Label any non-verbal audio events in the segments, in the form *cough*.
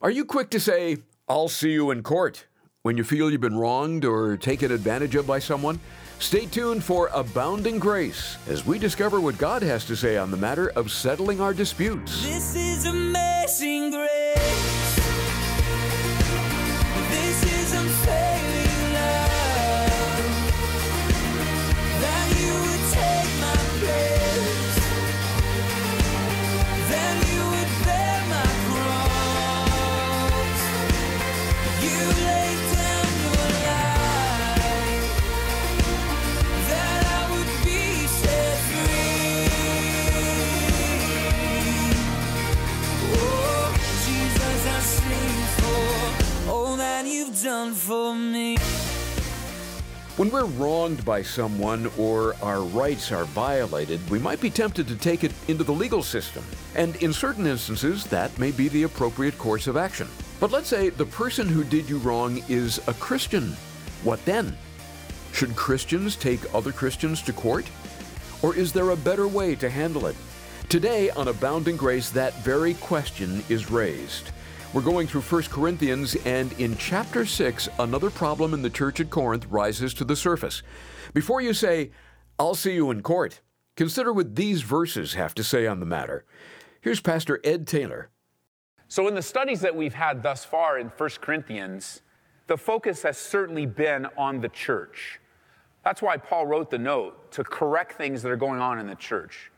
Are you quick to say, I'll see you in court, when you feel you've been wronged or taken advantage of by someone? Stay tuned for Abounding Grace as we discover what God has to say on the matter of settling our disputes. This is amazing grace. Done for me. When we're wronged by someone or our rights are violated, we might be tempted to take it into the legal system. And in certain instances, that may be the appropriate course of action. But let's say the person who did you wrong is a Christian. What then? Should Christians take other Christians to court? Or is there a better way to handle it? Today on Abounding Grace, that very question is raised. We're going through 1 Corinthians, and in chapter 6, another problem in the church at Corinth rises to the surface. Before you say, I'll see you in court, consider what these verses have to say on the matter. Here's Pastor Ed Taylor. So, in the studies that we've had thus far in 1 Corinthians, the focus has certainly been on the church. That's why Paul wrote the note to correct things that are going on in the church.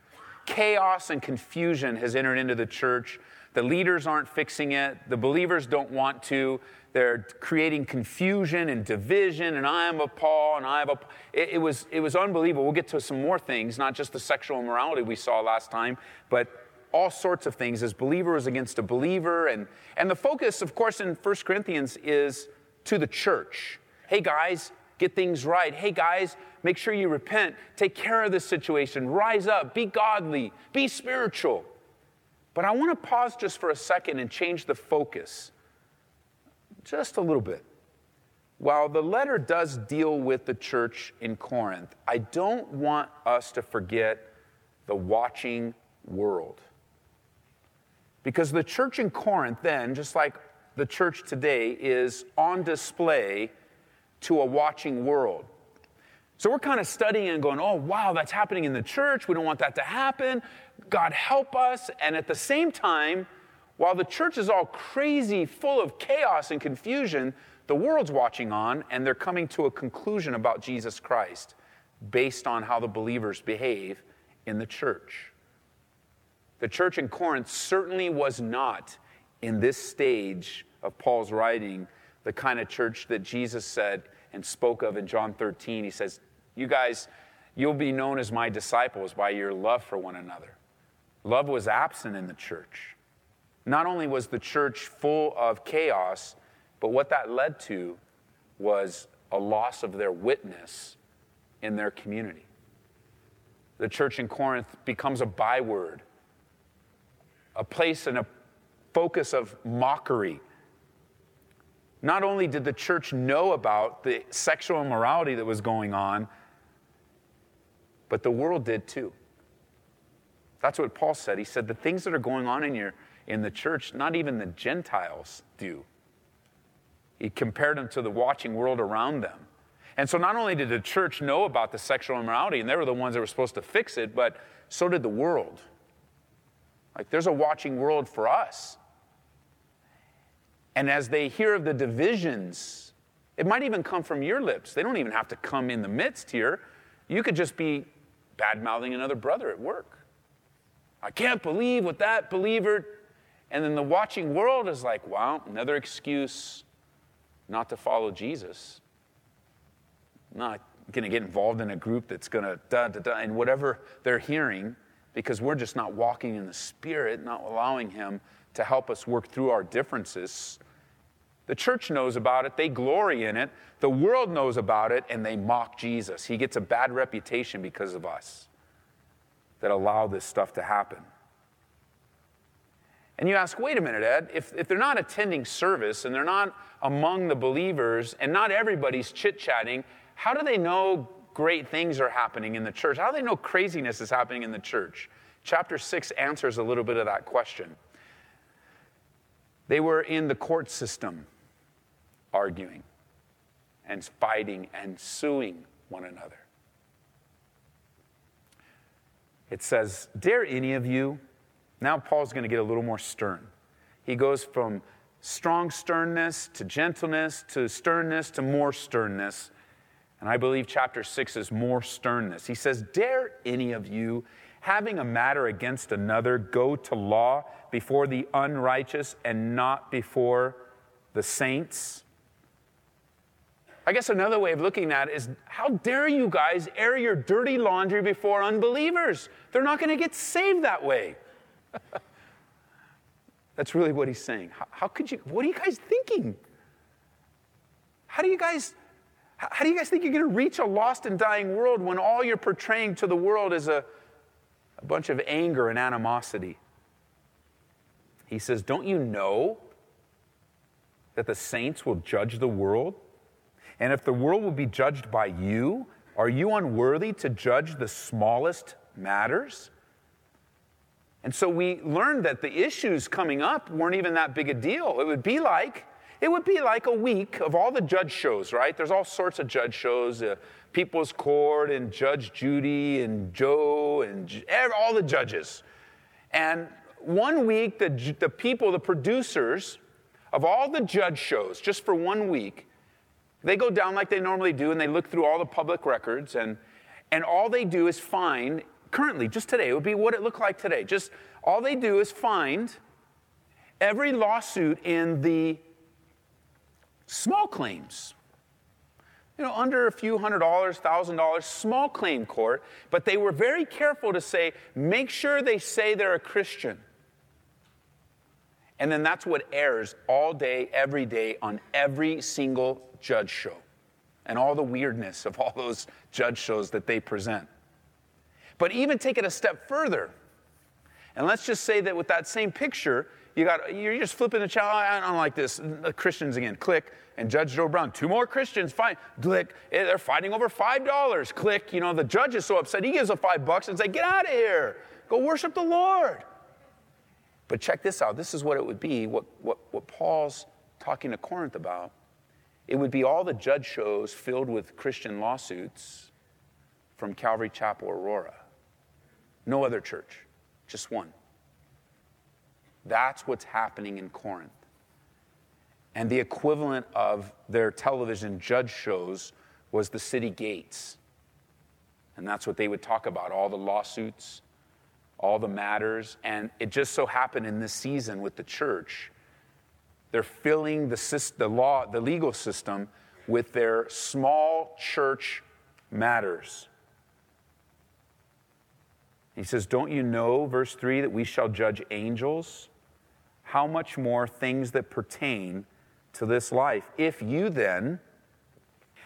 Chaos and confusion has entered into the church. The leaders aren't fixing it, the believers don't want to. They're creating confusion and division, and I am of Paul, and I have a. It, it was, it was unbelievable. We'll get to some more things, not just the sexual immorality we saw last time, but all sorts of things as believers against a believer. And, and the focus, of course, in 1 Corinthians is to the church. Hey, guys, get things right. Hey, guys, make sure you repent. Take care of this situation. Rise up. Be godly. Be spiritual. But I want to pause just for a second and change the focus just a little bit. While the letter does deal with the church in Corinth, I don't want us to forget the watching world. Because the church in Corinth, then, just like the church today, is on display to a watching world. So we're kind of studying and going, oh, wow, that's happening in the church. We don't want that to happen. God help us. And at the same time, while the church is all crazy, full of chaos and confusion, the world's watching on and they're coming to a conclusion about Jesus Christ based on how the believers behave in the church. The church in Corinth certainly was not in this stage of Paul's writing the kind of church that Jesus said and spoke of in John 13. He says, You guys, you'll be known as my disciples by your love for one another. Love was absent in the church. Not only was the church full of chaos, but what that led to was a loss of their witness in their community. The church in Corinth becomes a byword, a place and a focus of mockery. Not only did the church know about the sexual immorality that was going on, but the world did too. That's what Paul said. He said, The things that are going on in, your, in the church, not even the Gentiles do. He compared them to the watching world around them. And so not only did the church know about the sexual immorality, and they were the ones that were supposed to fix it, but so did the world. Like there's a watching world for us. And as they hear of the divisions, it might even come from your lips. They don't even have to come in the midst here. You could just be bad mouthing another brother at work. I can't believe what that believer. And then the watching world is like, wow, another excuse not to follow Jesus. Not going to get involved in a group that's going to da da da, and whatever they're hearing, because we're just not walking in the Spirit, not allowing Him to help us work through our differences. The church knows about it, they glory in it. The world knows about it, and they mock Jesus. He gets a bad reputation because of us that allow this stuff to happen. And you ask, wait a minute, Ed, if, if they're not attending service and they're not among the believers and not everybody's chit chatting, how do they know great things are happening in the church? How do they know craziness is happening in the church? Chapter 6 answers a little bit of that question. They were in the court system arguing and fighting and suing one another. It says, Dare any of you? Now, Paul's going to get a little more stern. He goes from strong sternness to gentleness to sternness to more sternness. And I believe chapter 6 is more sternness. He says, Dare any of you, having a matter against another, go to law before the unrighteous and not before the saints? I guess another way of looking at it is how dare you guys air your dirty laundry before unbelievers? They're not going to get saved that way. *laughs* That's really what he's saying. How, how, could you, what are you guys thinking? How do you guys, how do you guys think you're going to reach a lost and dying world when all you're portraying to the world is a, a bunch of anger and animosity? He says, Don't you know that the saints will judge the world? And if the world will be judged by you, are you unworthy to judge the smallest matters? And so we learned that the issues coming up weren't even that big a deal. It would be like it would be like a week of all the judge shows, right? There's all sorts of judge shows, uh, People's Court and Judge Judy and Joe and all the judges. And one week, the, the people, the producers of all the judge shows, just for one week, they go down like they normally do and they look through all the public records and, and all they do is find, currently, just today, it would be what it looked like today. Just all they do is find every lawsuit in the small claims. You know, under a few hundred dollars, thousand dollars, small claim court, but they were very careful to say, make sure they say they're a Christian. And then that's what airs all day, every day, on every single judge show and all the weirdness of all those judge shows that they present. But even take it a step further, and let's just say that with that same picture, you got you're just flipping the channel. I don't like this. Christians again. Click and Judge Joe Brown. Two more Christians. Fine. Click. Eh, they're fighting over five dollars. Click. You know the judge is so upset. He gives a five bucks and say, "Get out of here. Go worship the Lord." But check this out. This is what it would be. What what what Paul's talking to Corinth about it would be all the judge shows filled with Christian lawsuits from Calvary Chapel, Aurora. No other church, just one. That's what's happening in Corinth. And the equivalent of their television judge shows was the city gates. And that's what they would talk about all the lawsuits, all the matters. And it just so happened in this season with the church they're filling the, the law, the legal system with their small church matters. He says, Don't you know, verse 3, that we shall judge angels? How much more things that pertain to this life? If you then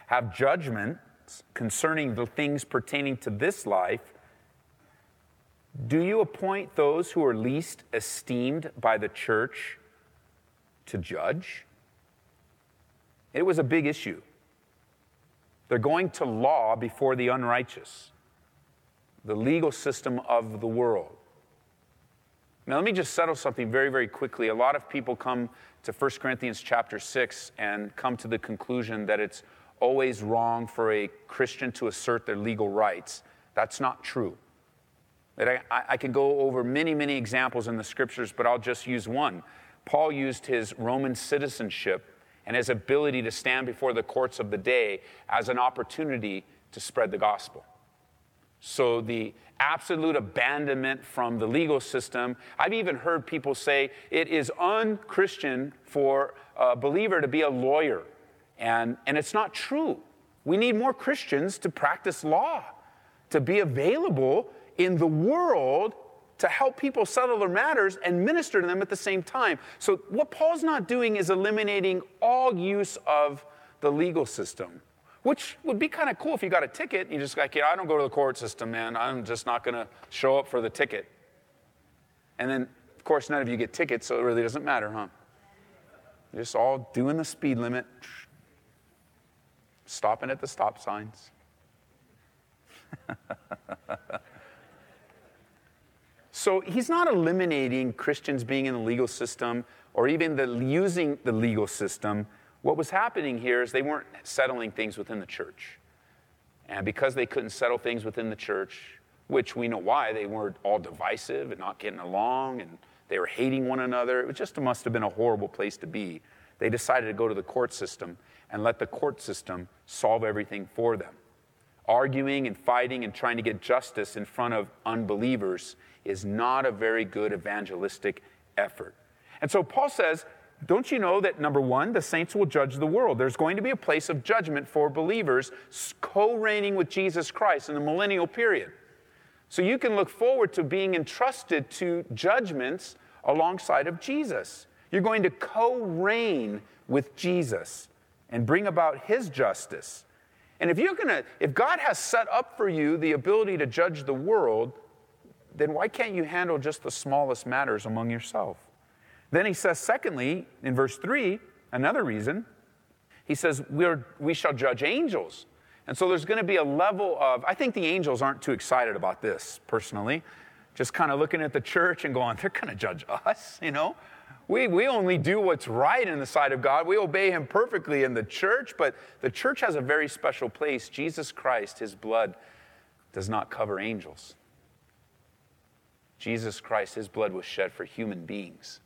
have judgment concerning the things pertaining to this life, do you appoint those who are least esteemed by the church to judge. It was a big issue. They're going to law before the unrighteous, the legal system of the world. Now, let me just settle something very, very quickly. A lot of people come to 1 Corinthians chapter 6 and come to the conclusion that it's always wrong for a Christian to assert their legal rights. That's not true. I, I can go over many, many examples in the scriptures, but I'll just use one. Paul used his Roman citizenship and his ability to stand before the courts of the day as an opportunity to spread the gospel. So, the absolute abandonment from the legal system, I've even heard people say it is unchristian for a believer to be a lawyer. And, and it's not true. We need more Christians to practice law, to be available in the world to help people settle their matters and minister to them at the same time. So, what Paul's not doing is eliminating all use of the legal system, which would be kind of cool if you got a ticket and you just like, yeah, I don't go to the court system, man. I'm just not going to show up for the ticket. And then, of course, none of you get tickets, so it really doesn't matter, huh? You're just all doing the speed limit, stopping at the stop signs. *laughs* So he's not eliminating Christians being in the legal system or even the, using the legal system. What was happening here is they weren't settling things within the church. And because they couldn't settle things within the church, which we know why, they weren't all divisive and not getting along and they were hating one another. It just must have been a horrible place to be. They decided to go to the court system and let the court system solve everything for them. Arguing and fighting and trying to get justice in front of unbelievers is not a very good evangelistic effort. And so Paul says, don't you know that number one, the saints will judge the world? There's going to be a place of judgment for believers co reigning with Jesus Christ in the millennial period. So you can look forward to being entrusted to judgments alongside of Jesus. You're going to co reign with Jesus and bring about his justice. And if you're going to, if God has set up for you the ability to judge the world, then why can't you handle just the smallest matters among yourself? Then he says, secondly, in verse 3, another reason, he says, We're, we shall judge angels. And so there's going to be a level of, I think the angels aren't too excited about this personally, just kind of looking at the church and going, they're going to judge us, you know? We, we only do what's right in the sight of God. We obey Him perfectly in the church, but the church has a very special place. Jesus Christ, His blood, does not cover angels. Jesus Christ, His blood was shed for human beings.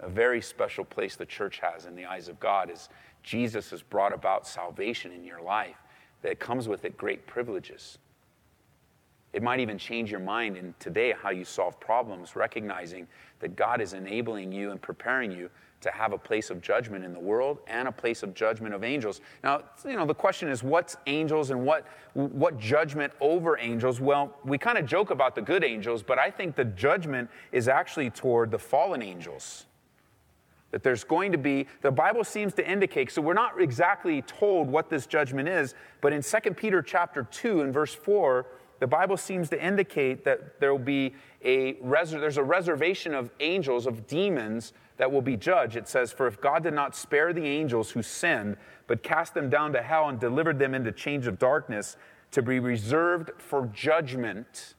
A very special place the church has in the eyes of God is Jesus has brought about salvation in your life that comes with it great privileges. It might even change your mind in today how you solve problems, recognizing that God is enabling you and preparing you to have a place of judgment in the world and a place of judgment of angels. Now, you know, the question is what's angels and what what judgment over angels? Well, we kind of joke about the good angels, but I think the judgment is actually toward the fallen angels. That there's going to be, the Bible seems to indicate, so we're not exactly told what this judgment is, but in 2 Peter chapter 2 and verse 4, the Bible seems to indicate that there will be a res- there's a reservation of angels, of demons that will be judged. It says, For if God did not spare the angels who sinned, but cast them down to hell and delivered them into chains of darkness to be reserved for judgment.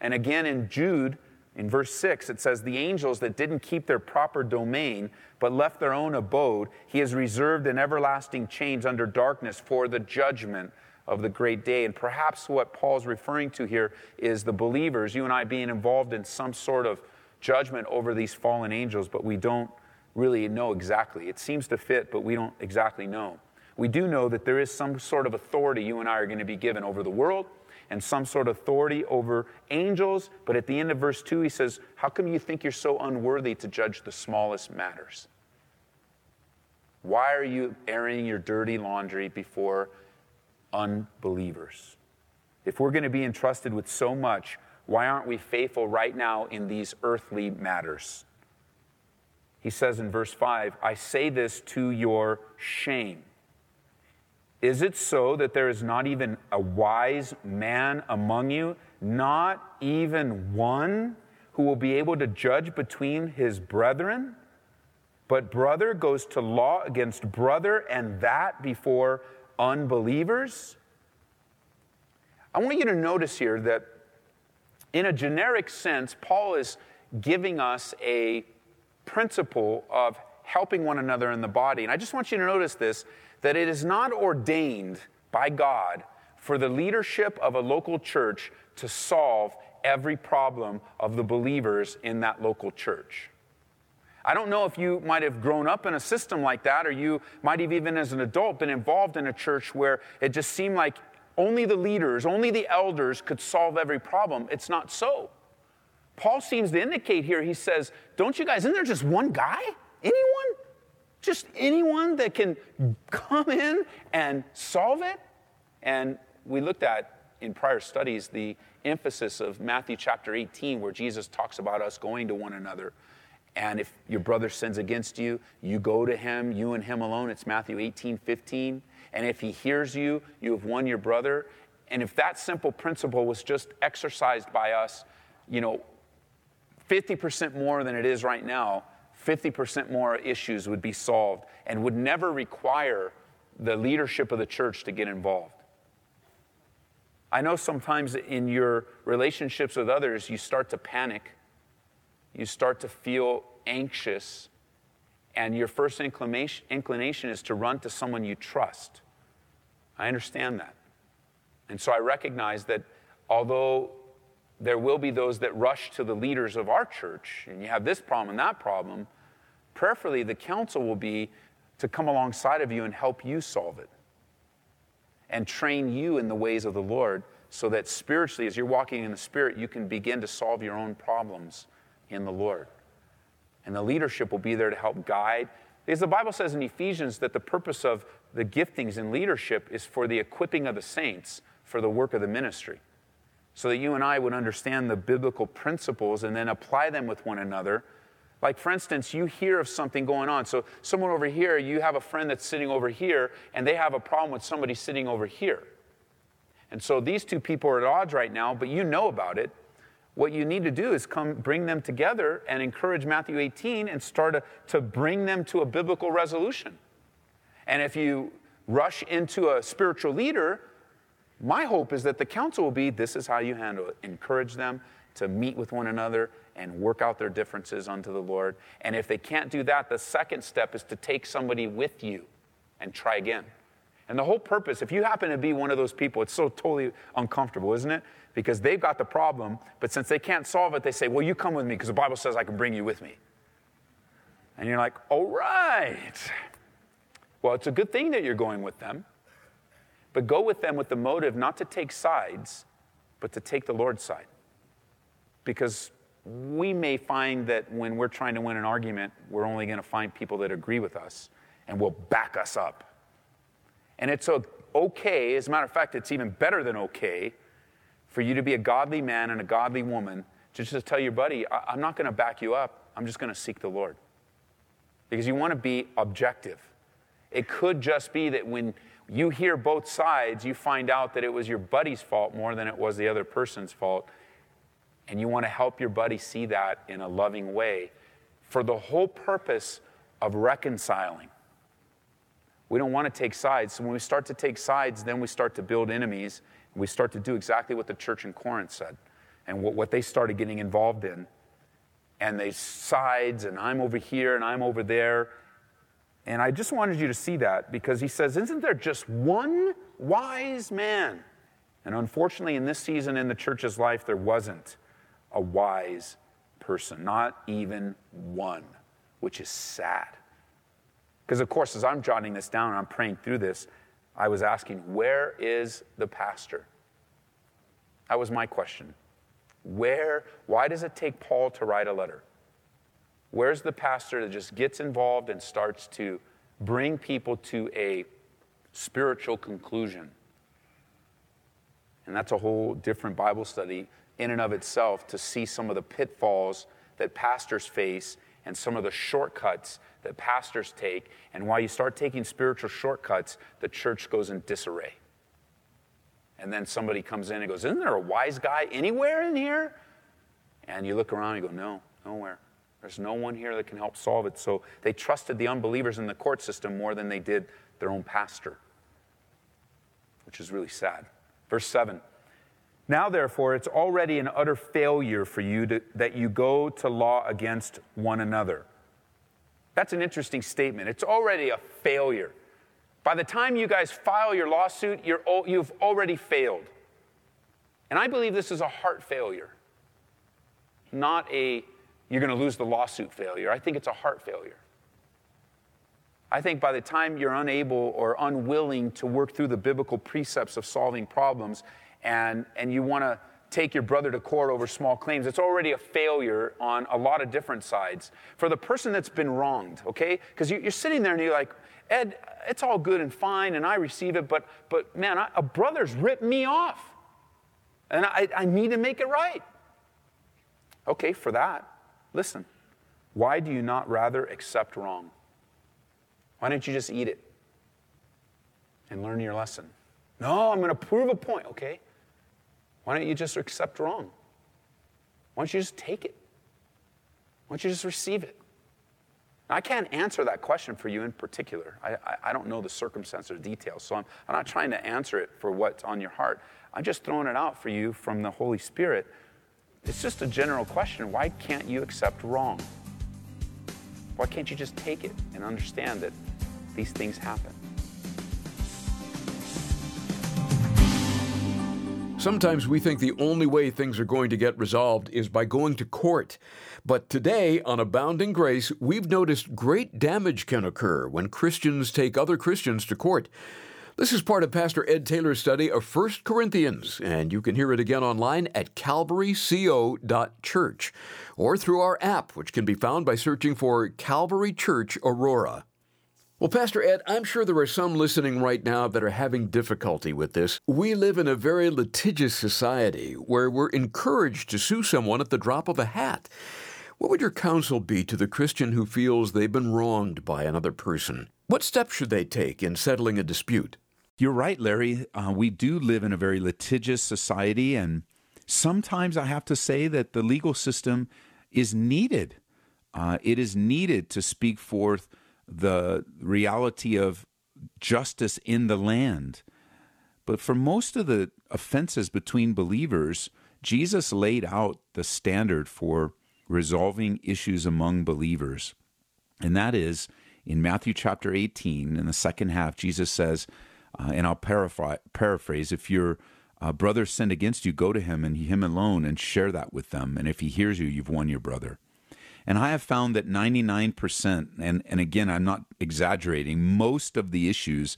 And again in Jude, in verse 6, it says, The angels that didn't keep their proper domain, but left their own abode, he has reserved in everlasting chains under darkness for the judgment of the great day. And perhaps what Paul's referring to here is the believers, you and I being involved in some sort of judgment over these fallen angels, but we don't really know exactly. It seems to fit, but we don't exactly know. We do know that there is some sort of authority you and I are going to be given over the world and some sort of authority over angels. But at the end of verse 2, he says, How come you think you're so unworthy to judge the smallest matters? Why are you airing your dirty laundry before unbelievers? If we're going to be entrusted with so much, why aren't we faithful right now in these earthly matters? He says in verse 5, I say this to your shame. Is it so that there is not even a wise man among you, not even one who will be able to judge between his brethren? But brother goes to law against brother, and that before unbelievers? I want you to notice here that, in a generic sense, Paul is giving us a principle of helping one another in the body. And I just want you to notice this that it is not ordained by God for the leadership of a local church to solve every problem of the believers in that local church. I don't know if you might have grown up in a system like that, or you might have even as an adult been involved in a church where it just seemed like only the leaders, only the elders could solve every problem. It's not so. Paul seems to indicate here, he says, Don't you guys, isn't there just one guy? Anyone? Just anyone that can come in and solve it? And we looked at in prior studies the emphasis of Matthew chapter 18, where Jesus talks about us going to one another. And if your brother sins against you, you go to him, you and him alone. It's Matthew 18, 15. And if he hears you, you have won your brother. And if that simple principle was just exercised by us, you know, 50% more than it is right now, 50% more issues would be solved and would never require the leadership of the church to get involved. I know sometimes in your relationships with others, you start to panic, you start to feel anxious, and your first inclination, is to run to someone you trust. I understand that. And so I recognize that although there will be those that rush to the leaders of our church, and you have this problem and that problem, prayerfully, the counsel will be to come alongside of you and help you solve it and train you in the ways of the Lord so that spiritually, as you're walking in the Spirit, you can begin to solve your own problems in the Lord. And the leadership will be there to help guide. Because the Bible says in Ephesians that the purpose of the giftings in leadership is for the equipping of the saints for the work of the ministry. So that you and I would understand the biblical principles and then apply them with one another. Like, for instance, you hear of something going on. So, someone over here, you have a friend that's sitting over here, and they have a problem with somebody sitting over here. And so these two people are at odds right now, but you know about it. What you need to do is come bring them together and encourage Matthew 18 and start a, to bring them to a biblical resolution. And if you rush into a spiritual leader, my hope is that the counsel will be this is how you handle it. Encourage them to meet with one another and work out their differences unto the Lord. And if they can't do that, the second step is to take somebody with you and try again. And the whole purpose, if you happen to be one of those people, it's so totally uncomfortable, isn't it? Because they've got the problem, but since they can't solve it, they say, Well, you come with me because the Bible says I can bring you with me. And you're like, All right. Well, it's a good thing that you're going with them, but go with them with the motive not to take sides, but to take the Lord's side. Because we may find that when we're trying to win an argument, we're only going to find people that agree with us and will back us up. And it's okay, as a matter of fact, it's even better than okay for you to be a godly man and a godly woman to just tell your buddy, I'm not going to back you up, I'm just going to seek the Lord. Because you want to be objective. It could just be that when you hear both sides, you find out that it was your buddy's fault more than it was the other person's fault. And you want to help your buddy see that in a loving way for the whole purpose of reconciling. We don't want to take sides. So when we start to take sides, then we start to build enemies. We start to do exactly what the church in Corinth said and what, what they started getting involved in. And they sides, and I'm over here and I'm over there. And I just wanted you to see that because he says, Isn't there just one wise man? And unfortunately, in this season in the church's life, there wasn't a wise person, not even one, which is sad. Because, of course, as I'm jotting this down and I'm praying through this, I was asking, where is the pastor? That was my question. Where, why does it take Paul to write a letter? Where's the pastor that just gets involved and starts to bring people to a spiritual conclusion? And that's a whole different Bible study in and of itself to see some of the pitfalls that pastors face and some of the shortcuts that pastors take. And while you start taking spiritual shortcuts, the church goes in disarray. And then somebody comes in and goes, Isn't there a wise guy anywhere in here? And you look around and you go, No, nowhere. There's no one here that can help solve it. So they trusted the unbelievers in the court system more than they did their own pastor, which is really sad. Verse 7 Now, therefore, it's already an utter failure for you to, that you go to law against one another. That's an interesting statement. It's already a failure. By the time you guys file your lawsuit, you're, you've already failed. And I believe this is a heart failure, not a you're going to lose the lawsuit failure. I think it's a heart failure. I think by the time you're unable or unwilling to work through the biblical precepts of solving problems and, and you want to take your brother to court over small claims, it's already a failure on a lot of different sides. For the person that's been wronged, okay? Because you, are sitting there and you're like, Ed, it's all good and fine, and I receive it, but, but man, I, a brother's ripped me off, and I, I need to make it right. Okay, for that, listen. Why do you not rather accept wrong? Why don't you just eat it and learn your lesson? No, I'm going to prove a point, okay? Why don't you just accept wrong? Why don't you just take it? Why don't you just receive it? I can't answer that question for you in particular. I, I, I don't know the circumstances or details, so I'm, I'm not trying to answer it for what's on your heart. I'm just throwing it out for you from the Holy Spirit. It's just a general question. Why can't you accept wrong? Why can't you just take it and understand that these things happen? Sometimes we think the only way things are going to get resolved is by going to court. But today, on Abounding Grace, we've noticed great damage can occur when Christians take other Christians to court. This is part of Pastor Ed Taylor's study of 1 Corinthians, and you can hear it again online at calvaryco.church or through our app, which can be found by searching for Calvary Church Aurora. Well, Pastor Ed, I'm sure there are some listening right now that are having difficulty with this. We live in a very litigious society where we're encouraged to sue someone at the drop of a hat. What would your counsel be to the Christian who feels they've been wronged by another person? What steps should they take in settling a dispute? You're right, Larry. Uh, we do live in a very litigious society, and sometimes I have to say that the legal system is needed. Uh, it is needed to speak forth the reality of justice in the land. But for most of the offenses between believers, Jesus laid out the standard for resolving issues among believers. And that is in Matthew chapter 18, in the second half, Jesus says, uh, and I'll paraphrase, if your uh, brother sinned against you, go to him and him alone and share that with them. And if he hears you, you've won your brother. And I have found that 99%, and, and again, I'm not exaggerating, most of the issues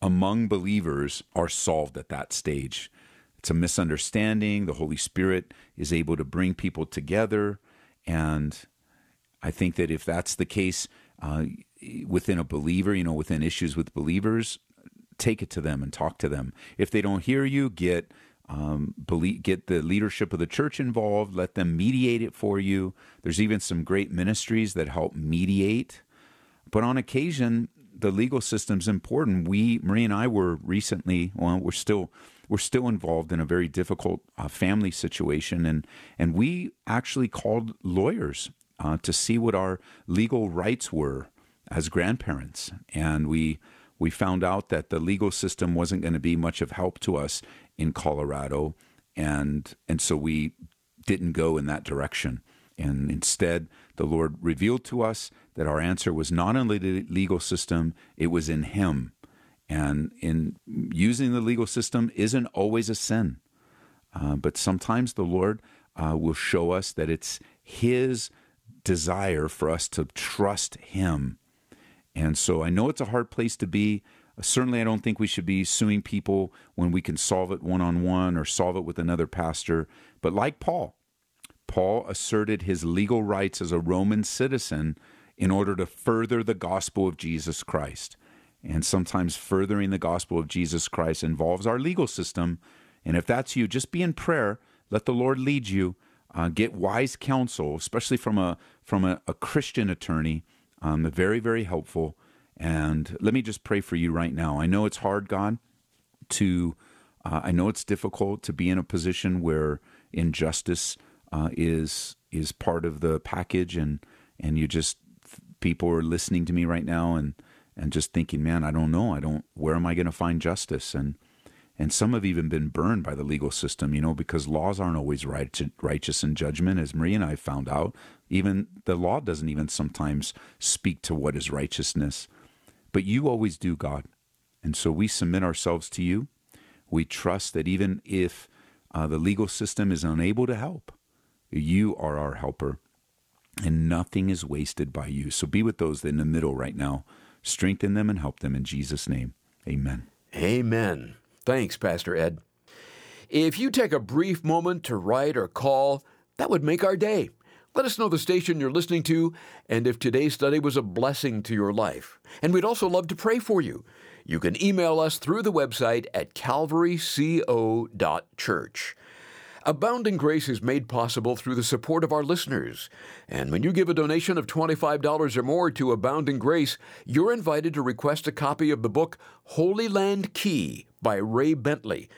among believers are solved at that stage. It's a misunderstanding. The Holy Spirit is able to bring people together. And I think that if that's the case uh, within a believer, you know, within issues with believers, take it to them and talk to them. If they don't hear you, get um, believe, get the leadership of the church involved, let them mediate it for you. There's even some great ministries that help mediate. But on occasion, the legal system's important. We, Marie and I, were recently, well, we're still, we're still involved in a very difficult uh, family situation, and and we actually called lawyers uh, to see what our legal rights were as grandparents, and we we found out that the legal system wasn't going to be much of help to us in Colorado, and and so we didn't go in that direction. And instead, the Lord revealed to us that our answer was not in the legal system; it was in Him. And in using the legal system isn't always a sin, uh, but sometimes the Lord uh, will show us that it's His desire for us to trust Him. And so I know it's a hard place to be. Certainly, I don't think we should be suing people when we can solve it one on one or solve it with another pastor. But like Paul, Paul asserted his legal rights as a Roman citizen in order to further the gospel of Jesus Christ. And sometimes furthering the gospel of Jesus Christ involves our legal system. And if that's you, just be in prayer. Let the Lord lead you. Uh, get wise counsel, especially from a from a, a Christian attorney. Um, very very helpful. And let me just pray for you right now. I know it's hard, God, to, uh, I know it's difficult to be in a position where injustice uh, is is part of the package, and and you just people are listening to me right now and and just thinking, man, I don't know, I don't, where am I going to find justice? And and some have even been burned by the legal system, you know, because laws aren't always right, righteous in judgment, as Marie and I found out. Even the law doesn't even sometimes speak to what is righteousness. But you always do, God. And so we submit ourselves to you. We trust that even if uh, the legal system is unable to help, you are our helper, and nothing is wasted by you. So be with those in the middle right now. Strengthen them and help them in Jesus' name. Amen. Amen. Thanks, Pastor Ed. If you take a brief moment to write or call, that would make our day. Let us know the station you're listening to and if today's study was a blessing to your life. And we'd also love to pray for you. You can email us through the website at calvaryco.church. Abounding Grace is made possible through the support of our listeners. And when you give a donation of $25 or more to Abounding Grace, you're invited to request a copy of the book Holy Land Key by Ray Bentley.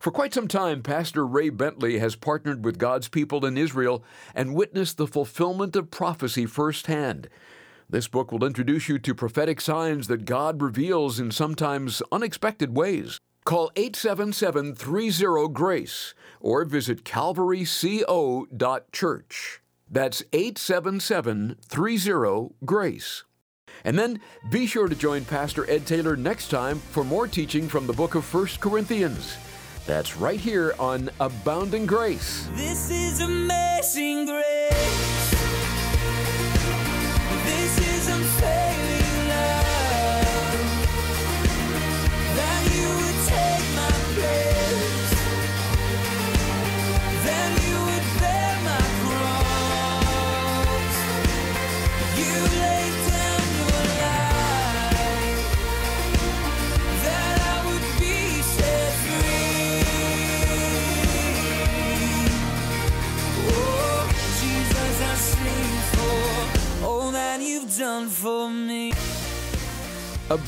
For quite some time, Pastor Ray Bentley has partnered with God's people in Israel and witnessed the fulfillment of prophecy firsthand. This book will introduce you to prophetic signs that God reveals in sometimes unexpected ways. Call 877 30 GRACE or visit calvaryco.church. That's 877 30 GRACE. And then be sure to join Pastor Ed Taylor next time for more teaching from the book of 1 Corinthians. That's right here on Abounding Grace. This is amazing grace.